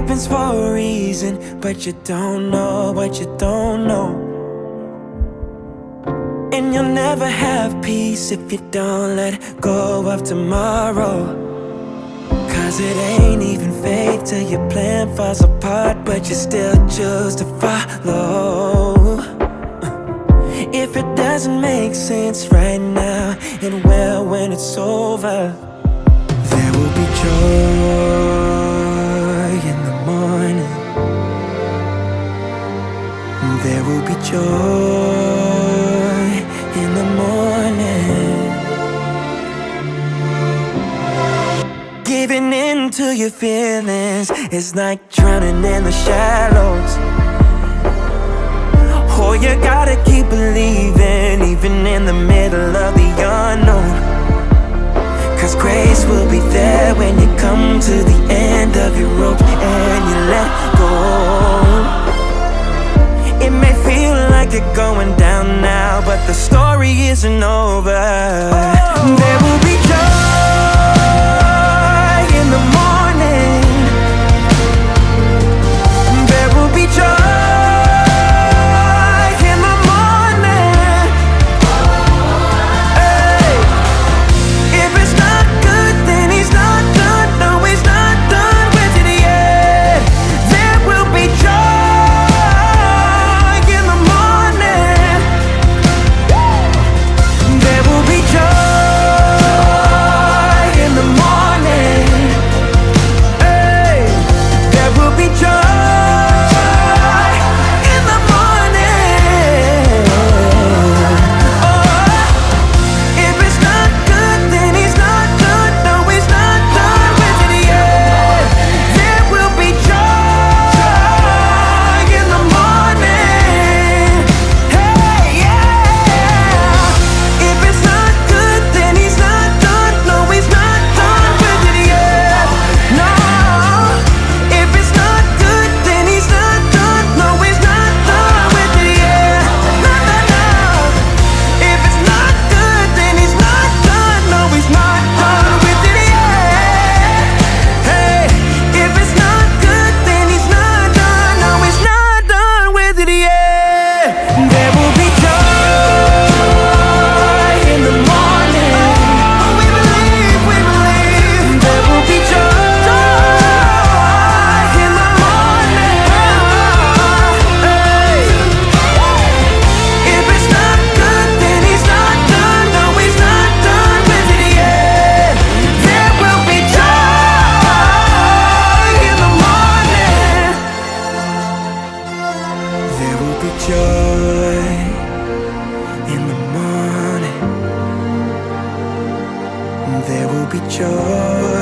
happens for a reason, but you don't know what you don't know. And you'll never have peace if you don't let go of tomorrow. Cause it ain't even fake till your plan falls apart, but you still choose to follow. If it doesn't make sense right now, it will when it's over. There will be joy There will be joy in the morning. Giving in to your feelings is like drowning in the shallows. Oh, you gotta keep believing, even in the middle of the unknown. Cause grace will be there when you come to the end of now, but the story isn't over. There will be joy